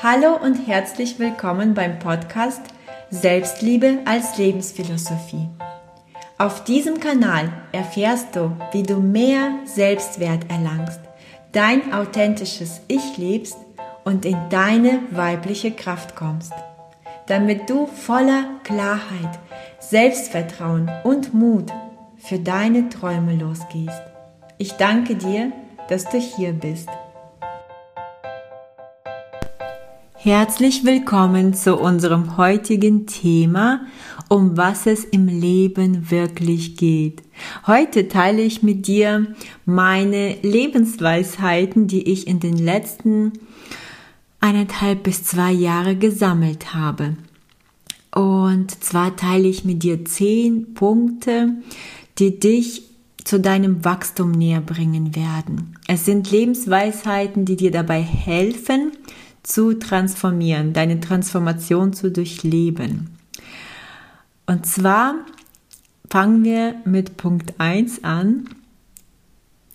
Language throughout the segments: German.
Hallo und herzlich willkommen beim Podcast Selbstliebe als Lebensphilosophie. Auf diesem Kanal erfährst du, wie du mehr Selbstwert erlangst, dein authentisches Ich lebst und in deine weibliche Kraft kommst, damit du voller Klarheit, Selbstvertrauen und Mut für deine Träume losgehst. Ich danke dir, dass du hier bist. Herzlich willkommen zu unserem heutigen Thema, um was es im Leben wirklich geht. Heute teile ich mit dir meine Lebensweisheiten, die ich in den letzten eineinhalb bis zwei Jahre gesammelt habe. Und zwar teile ich mit dir zehn Punkte, die dich zu deinem Wachstum näher bringen werden. Es sind Lebensweisheiten, die dir dabei helfen, zu transformieren, deine Transformation zu durchleben. Und zwar fangen wir mit Punkt 1 an.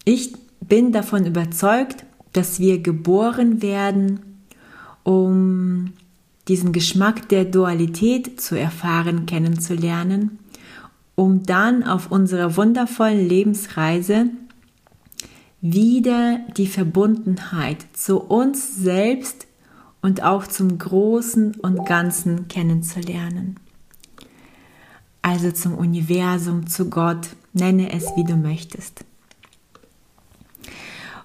Ich bin davon überzeugt, dass wir geboren werden, um diesen Geschmack der Dualität zu erfahren, kennenzulernen, um dann auf unserer wundervollen Lebensreise wieder die Verbundenheit zu uns selbst und auch zum Großen und Ganzen kennenzulernen. Also zum Universum, zu Gott, nenne es wie du möchtest.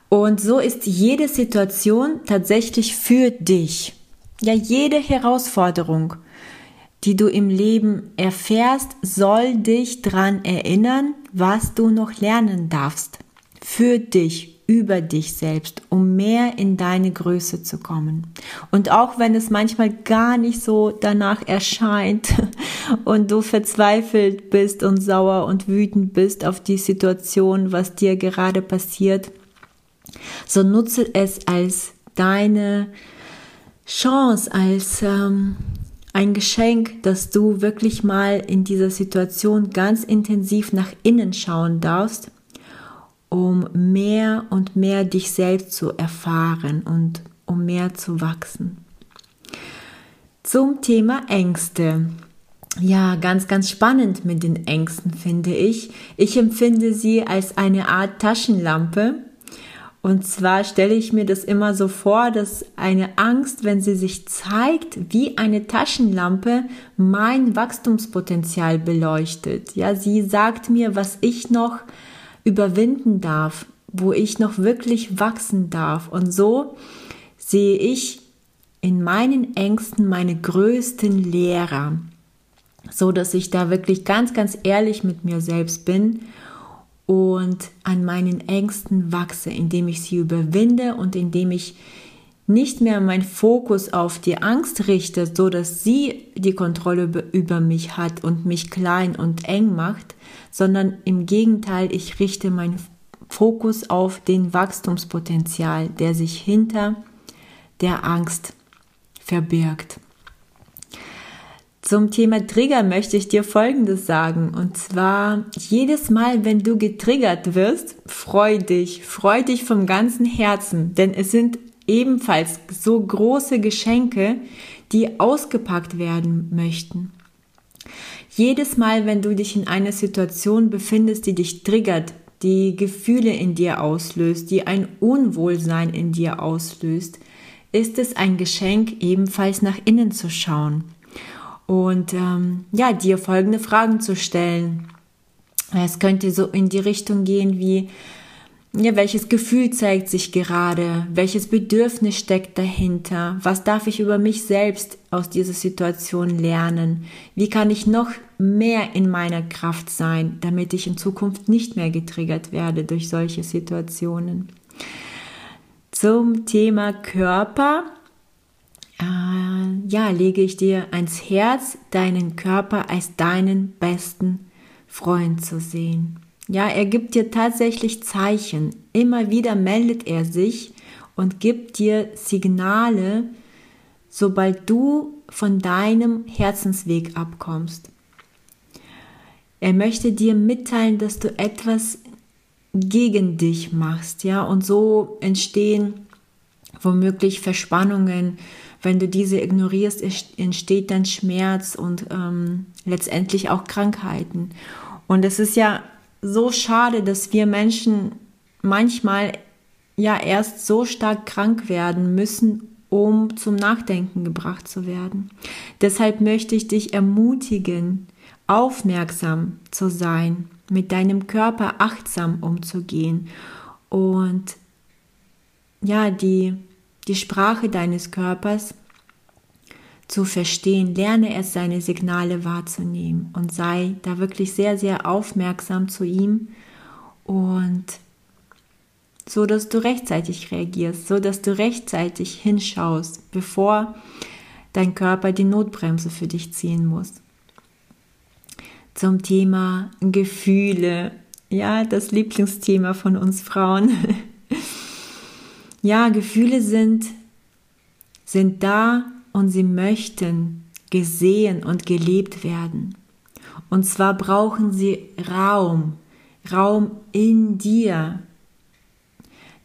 Und so ist jede Situation tatsächlich für dich. Ja, jede Herausforderung, die du im Leben erfährst, soll dich daran erinnern, was du noch lernen darfst. Für dich, über dich selbst, um mehr in deine Größe zu kommen. Und auch wenn es manchmal gar nicht so danach erscheint und du verzweifelt bist und sauer und wütend bist auf die Situation, was dir gerade passiert, so nutze es als deine Chance, als ähm, ein Geschenk, dass du wirklich mal in dieser Situation ganz intensiv nach innen schauen darfst um mehr und mehr dich selbst zu erfahren und um mehr zu wachsen. Zum Thema Ängste. Ja, ganz, ganz spannend mit den Ängsten finde ich. Ich empfinde sie als eine Art Taschenlampe. Und zwar stelle ich mir das immer so vor, dass eine Angst, wenn sie sich zeigt, wie eine Taschenlampe mein Wachstumspotenzial beleuchtet. Ja, sie sagt mir, was ich noch überwinden darf, wo ich noch wirklich wachsen darf. Und so sehe ich in meinen Ängsten meine größten Lehrer, so dass ich da wirklich ganz, ganz ehrlich mit mir selbst bin und an meinen Ängsten wachse, indem ich sie überwinde und indem ich nicht mehr meinen Fokus auf die Angst richte, so dass sie die Kontrolle über mich hat und mich klein und eng macht, sondern im Gegenteil, ich richte meinen Fokus auf den Wachstumspotenzial, der sich hinter der Angst verbirgt. Zum Thema Trigger möchte ich dir Folgendes sagen. Und zwar, jedes Mal, wenn du getriggert wirst, freu dich, freu dich vom ganzen Herzen, denn es sind ebenfalls so große Geschenke, die ausgepackt werden möchten. Jedes Mal, wenn du dich in einer Situation befindest, die dich triggert, die Gefühle in dir auslöst, die ein Unwohlsein in dir auslöst, ist es ein Geschenk, ebenfalls nach innen zu schauen und ähm, ja, dir folgende Fragen zu stellen. Es könnte so in die Richtung gehen wie, ja, welches Gefühl zeigt sich gerade? Welches Bedürfnis steckt dahinter? Was darf ich über mich selbst aus dieser Situation lernen? Wie kann ich noch mehr in meiner Kraft sein, damit ich in Zukunft nicht mehr getriggert werde durch solche Situationen? Zum Thema Körper. Äh, ja, lege ich dir ans Herz, deinen Körper als deinen besten Freund zu sehen. Ja, er gibt dir tatsächlich Zeichen. Immer wieder meldet er sich und gibt dir Signale, sobald du von deinem Herzensweg abkommst. Er möchte dir mitteilen, dass du etwas gegen dich machst, ja, und so entstehen womöglich Verspannungen, Wenn du diese ignorierst, entsteht dann Schmerz und ähm, letztendlich auch Krankheiten. Und es ist ja so schade, dass wir Menschen manchmal ja erst so stark krank werden müssen, um zum Nachdenken gebracht zu werden. Deshalb möchte ich dich ermutigen, aufmerksam zu sein, mit deinem Körper achtsam umzugehen und ja, die, die Sprache deines Körpers zu verstehen. Lerne es, seine Signale wahrzunehmen und sei da wirklich sehr, sehr aufmerksam zu ihm und so, dass du rechtzeitig reagierst, so dass du rechtzeitig hinschaust, bevor dein Körper die Notbremse für dich ziehen muss. Zum Thema Gefühle, ja, das Lieblingsthema von uns Frauen. ja, Gefühle sind, sind da und sie möchten gesehen und gelebt werden. Und zwar brauchen sie Raum, Raum in dir.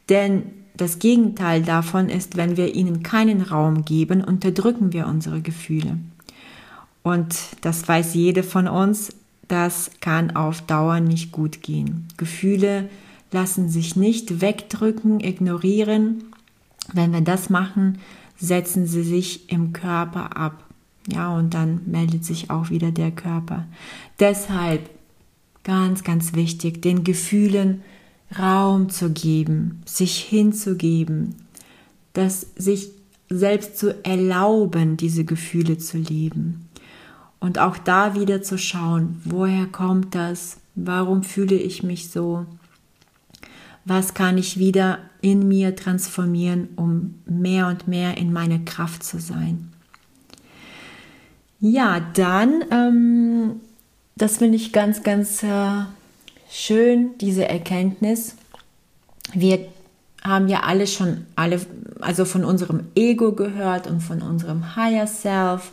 Denn das Gegenteil davon ist, wenn wir ihnen keinen Raum geben, unterdrücken wir unsere Gefühle. Und das weiß jede von uns, das kann auf Dauer nicht gut gehen. Gefühle lassen sich nicht wegdrücken, ignorieren. Wenn wir das machen, setzen sie sich im Körper ab. Ja, und dann meldet sich auch wieder der Körper. Deshalb ganz, ganz wichtig, den Gefühlen Raum zu geben, sich hinzugeben, das sich selbst zu erlauben, diese Gefühle zu leben. Und auch da wieder zu schauen, woher kommt das? Warum fühle ich mich so? Was kann ich wieder in mir transformieren, um mehr und mehr in meine Kraft zu sein? Ja, dann, ähm, das finde ich ganz, ganz äh, schön, diese Erkenntnis. Wir haben ja alle schon alle, also von unserem Ego gehört und von unserem Higher Self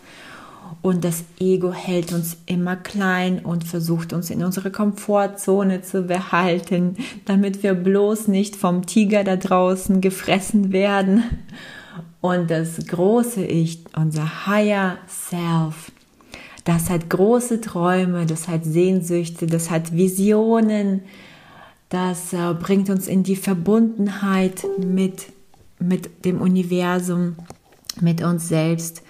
und das Ego hält uns immer klein und versucht uns in unsere Komfortzone zu behalten, damit wir bloß nicht vom Tiger da draußen gefressen werden. Und das große Ich, unser Higher Self, das hat große Träume, das hat Sehnsüchte, das hat Visionen, das äh, bringt uns in die Verbundenheit mit, mit dem Universum, mit uns selbst.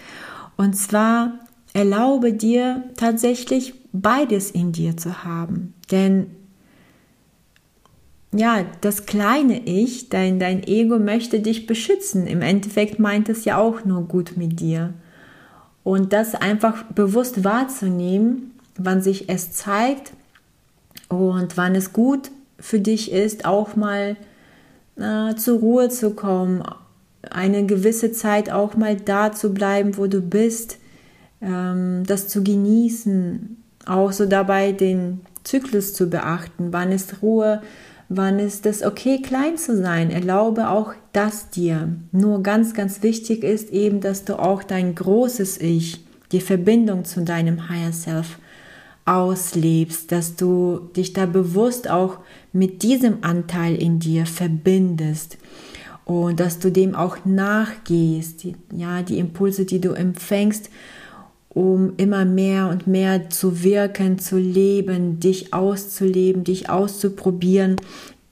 Und zwar erlaube dir tatsächlich beides in dir zu haben. Denn ja, das kleine Ich, dein, dein Ego möchte dich beschützen. Im Endeffekt meint es ja auch nur gut mit dir. Und das einfach bewusst wahrzunehmen, wann sich es zeigt und wann es gut für dich ist, auch mal äh, zur Ruhe zu kommen, eine gewisse Zeit auch mal da zu bleiben, wo du bist das zu genießen, auch so dabei den Zyklus zu beachten, wann ist Ruhe, wann ist es okay, klein zu sein. Erlaube auch das dir. Nur ganz, ganz wichtig ist eben, dass du auch dein großes Ich, die Verbindung zu deinem Higher Self auslebst, dass du dich da bewusst auch mit diesem Anteil in dir verbindest und dass du dem auch nachgehst, ja, die Impulse, die du empfängst um immer mehr und mehr zu wirken, zu leben, dich auszuleben, dich auszuprobieren,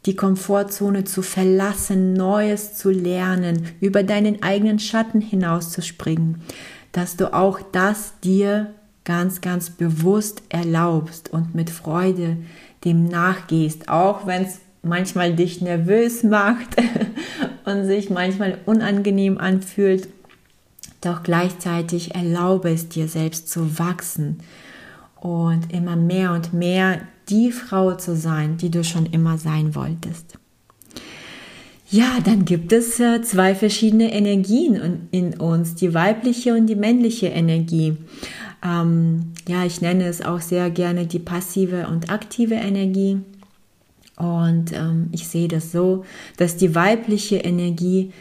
die Komfortzone zu verlassen, Neues zu lernen, über deinen eigenen Schatten hinauszuspringen, dass du auch das dir ganz, ganz bewusst erlaubst und mit Freude dem nachgehst, auch wenn es manchmal dich nervös macht und sich manchmal unangenehm anfühlt doch gleichzeitig erlaube es dir selbst zu wachsen und immer mehr und mehr die Frau zu sein, die du schon immer sein wolltest. Ja, dann gibt es äh, zwei verschiedene Energien in uns, die weibliche und die männliche Energie. Ähm, ja, ich nenne es auch sehr gerne die passive und aktive Energie. Und ähm, ich sehe das so, dass die weibliche Energie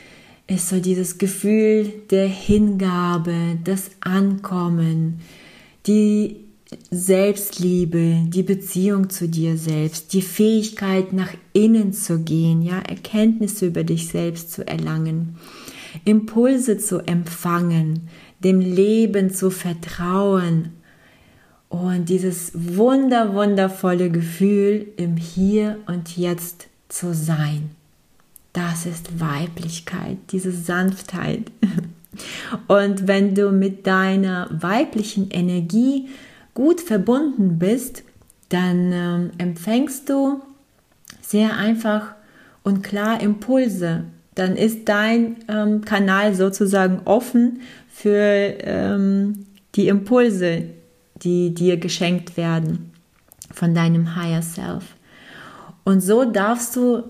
ist so dieses Gefühl der Hingabe, das Ankommen, die Selbstliebe, die Beziehung zu dir selbst, die Fähigkeit nach innen zu gehen, ja, Erkenntnisse über dich selbst zu erlangen. Impulse zu empfangen, dem Leben zu vertrauen und dieses wunder, wundervolle Gefühl im Hier und Jetzt zu sein. Das ist Weiblichkeit, diese Sanftheit. Und wenn du mit deiner weiblichen Energie gut verbunden bist, dann ähm, empfängst du sehr einfach und klar Impulse. Dann ist dein ähm, Kanal sozusagen offen für ähm, die Impulse, die dir geschenkt werden von deinem Higher Self. Und so darfst du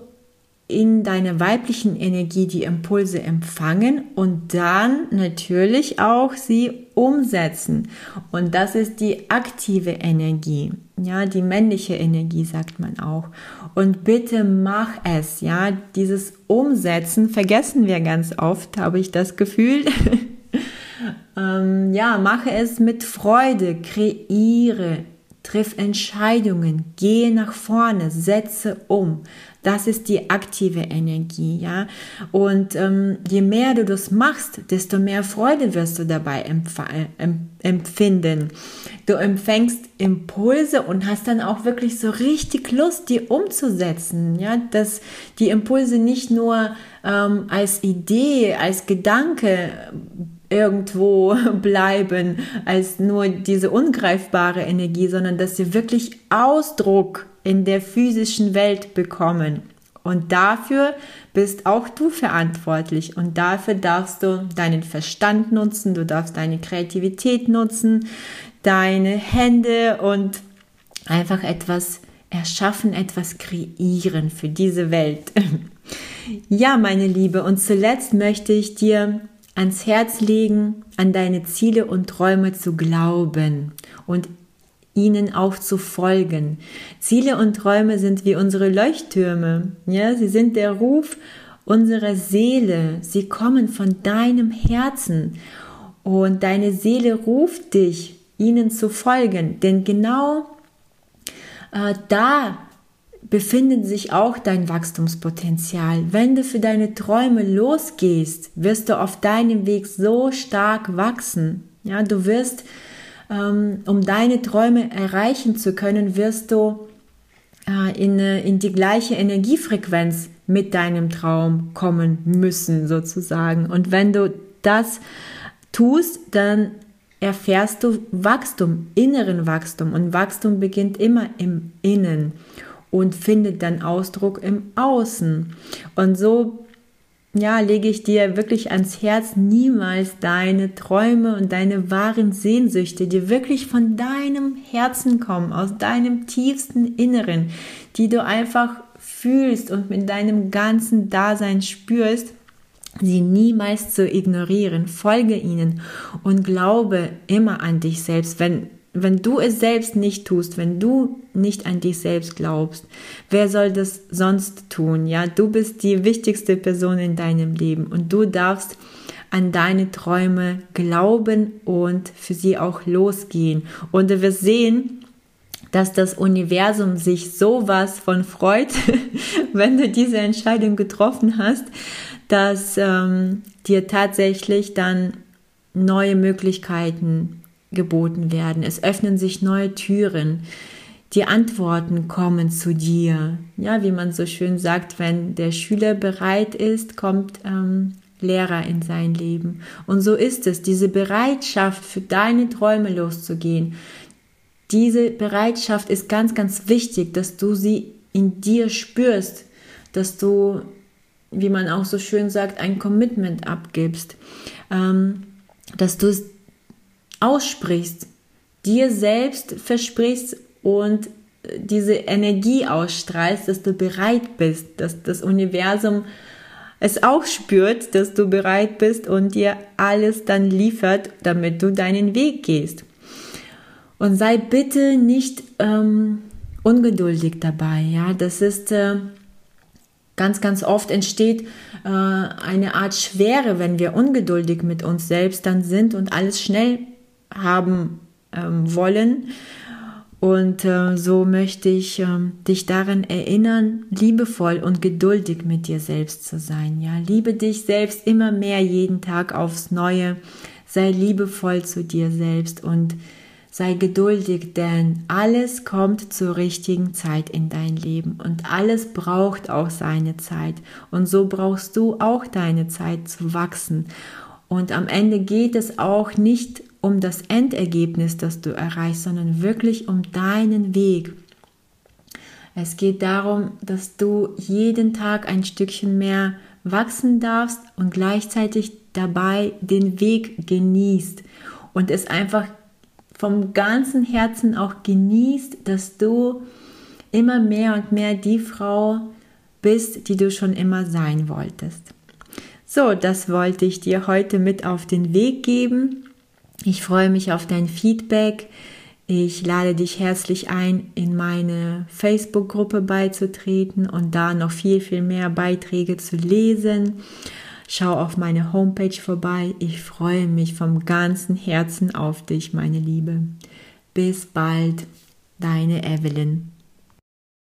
in deiner weiblichen Energie die Impulse empfangen und dann natürlich auch sie umsetzen. Und das ist die aktive Energie, ja, die männliche Energie sagt man auch. Und bitte mach es, ja, dieses Umsetzen vergessen wir ganz oft, habe ich das Gefühl. ähm, ja, mache es mit Freude, kreiere, triff Entscheidungen, gehe nach vorne, setze um. Das ist die aktive Energie, ja. Und ähm, je mehr du das machst, desto mehr Freude wirst du dabei empfinden. Du empfängst Impulse und hast dann auch wirklich so richtig Lust, die umzusetzen, ja. Dass die Impulse nicht nur ähm, als Idee, als Gedanke irgendwo bleiben als nur diese ungreifbare Energie, sondern dass sie wirklich Ausdruck in der physischen Welt bekommen. Und dafür bist auch du verantwortlich und dafür darfst du deinen Verstand nutzen, du darfst deine Kreativität nutzen, deine Hände und einfach etwas erschaffen, etwas kreieren für diese Welt. ja, meine Liebe, und zuletzt möchte ich dir ans Herz legen, an deine Ziele und Träume zu glauben und ihnen auch zu folgen. Ziele und Träume sind wie unsere Leuchttürme. Ja, sie sind der Ruf unserer Seele. Sie kommen von deinem Herzen. Und deine Seele ruft dich, ihnen zu folgen. Denn genau äh, da befindet sich auch dein Wachstumspotenzial. Wenn du für deine Träume losgehst, wirst du auf deinem Weg so stark wachsen. Ja, du wirst ähm, um deine Träume erreichen zu können, wirst du äh, in, in die gleiche Energiefrequenz mit deinem Traum kommen müssen, sozusagen. Und wenn du das tust, dann erfährst du Wachstum, inneren Wachstum. Und Wachstum beginnt immer im Innen und findet dann Ausdruck im Außen. Und so ja, lege ich dir wirklich ans Herz, niemals deine Träume und deine wahren Sehnsüchte, die wirklich von deinem Herzen kommen, aus deinem tiefsten Inneren, die du einfach fühlst und mit deinem ganzen Dasein spürst, sie niemals zu ignorieren. Folge ihnen und glaube immer an dich selbst. Wenn wenn du es selbst nicht tust, wenn du nicht an dich selbst glaubst, wer soll das sonst tun? Ja, du bist die wichtigste Person in deinem Leben und du darfst an deine Träume glauben und für sie auch losgehen. Und du wirst sehen, dass das Universum sich sowas von freut, wenn du diese Entscheidung getroffen hast, dass ähm, dir tatsächlich dann neue Möglichkeiten geboten werden. Es öffnen sich neue Türen. Die Antworten kommen zu dir. Ja, wie man so schön sagt, wenn der Schüler bereit ist, kommt ähm, Lehrer in sein Leben. Und so ist es, diese Bereitschaft für deine Träume loszugehen. Diese Bereitschaft ist ganz, ganz wichtig, dass du sie in dir spürst, dass du, wie man auch so schön sagt, ein Commitment abgibst, ähm, dass du es aussprichst, dir selbst versprichst und diese Energie ausstrahlst, dass du bereit bist, dass das Universum es auch spürt, dass du bereit bist und dir alles dann liefert, damit du deinen Weg gehst. Und sei bitte nicht ähm, ungeduldig dabei. Ja, das ist äh, ganz, ganz oft entsteht äh, eine Art Schwere, wenn wir ungeduldig mit uns selbst dann sind und alles schnell haben ähm, wollen. Und äh, so möchte ich äh, dich daran erinnern, liebevoll und geduldig mit dir selbst zu sein. Ja, liebe dich selbst immer mehr jeden Tag aufs Neue. Sei liebevoll zu dir selbst und sei geduldig, denn alles kommt zur richtigen Zeit in dein Leben und alles braucht auch seine Zeit. Und so brauchst du auch deine Zeit zu wachsen. Und am Ende geht es auch nicht um das Endergebnis, das du erreichst, sondern wirklich um deinen Weg. Es geht darum, dass du jeden Tag ein Stückchen mehr wachsen darfst und gleichzeitig dabei den Weg genießt und es einfach vom ganzen Herzen auch genießt, dass du immer mehr und mehr die Frau bist, die du schon immer sein wolltest. So, das wollte ich dir heute mit auf den Weg geben. Ich freue mich auf dein Feedback. Ich lade dich herzlich ein, in meine Facebook-Gruppe beizutreten und da noch viel, viel mehr Beiträge zu lesen. Schau auf meine Homepage vorbei. Ich freue mich vom ganzen Herzen auf dich, meine Liebe. Bis bald, deine Evelyn.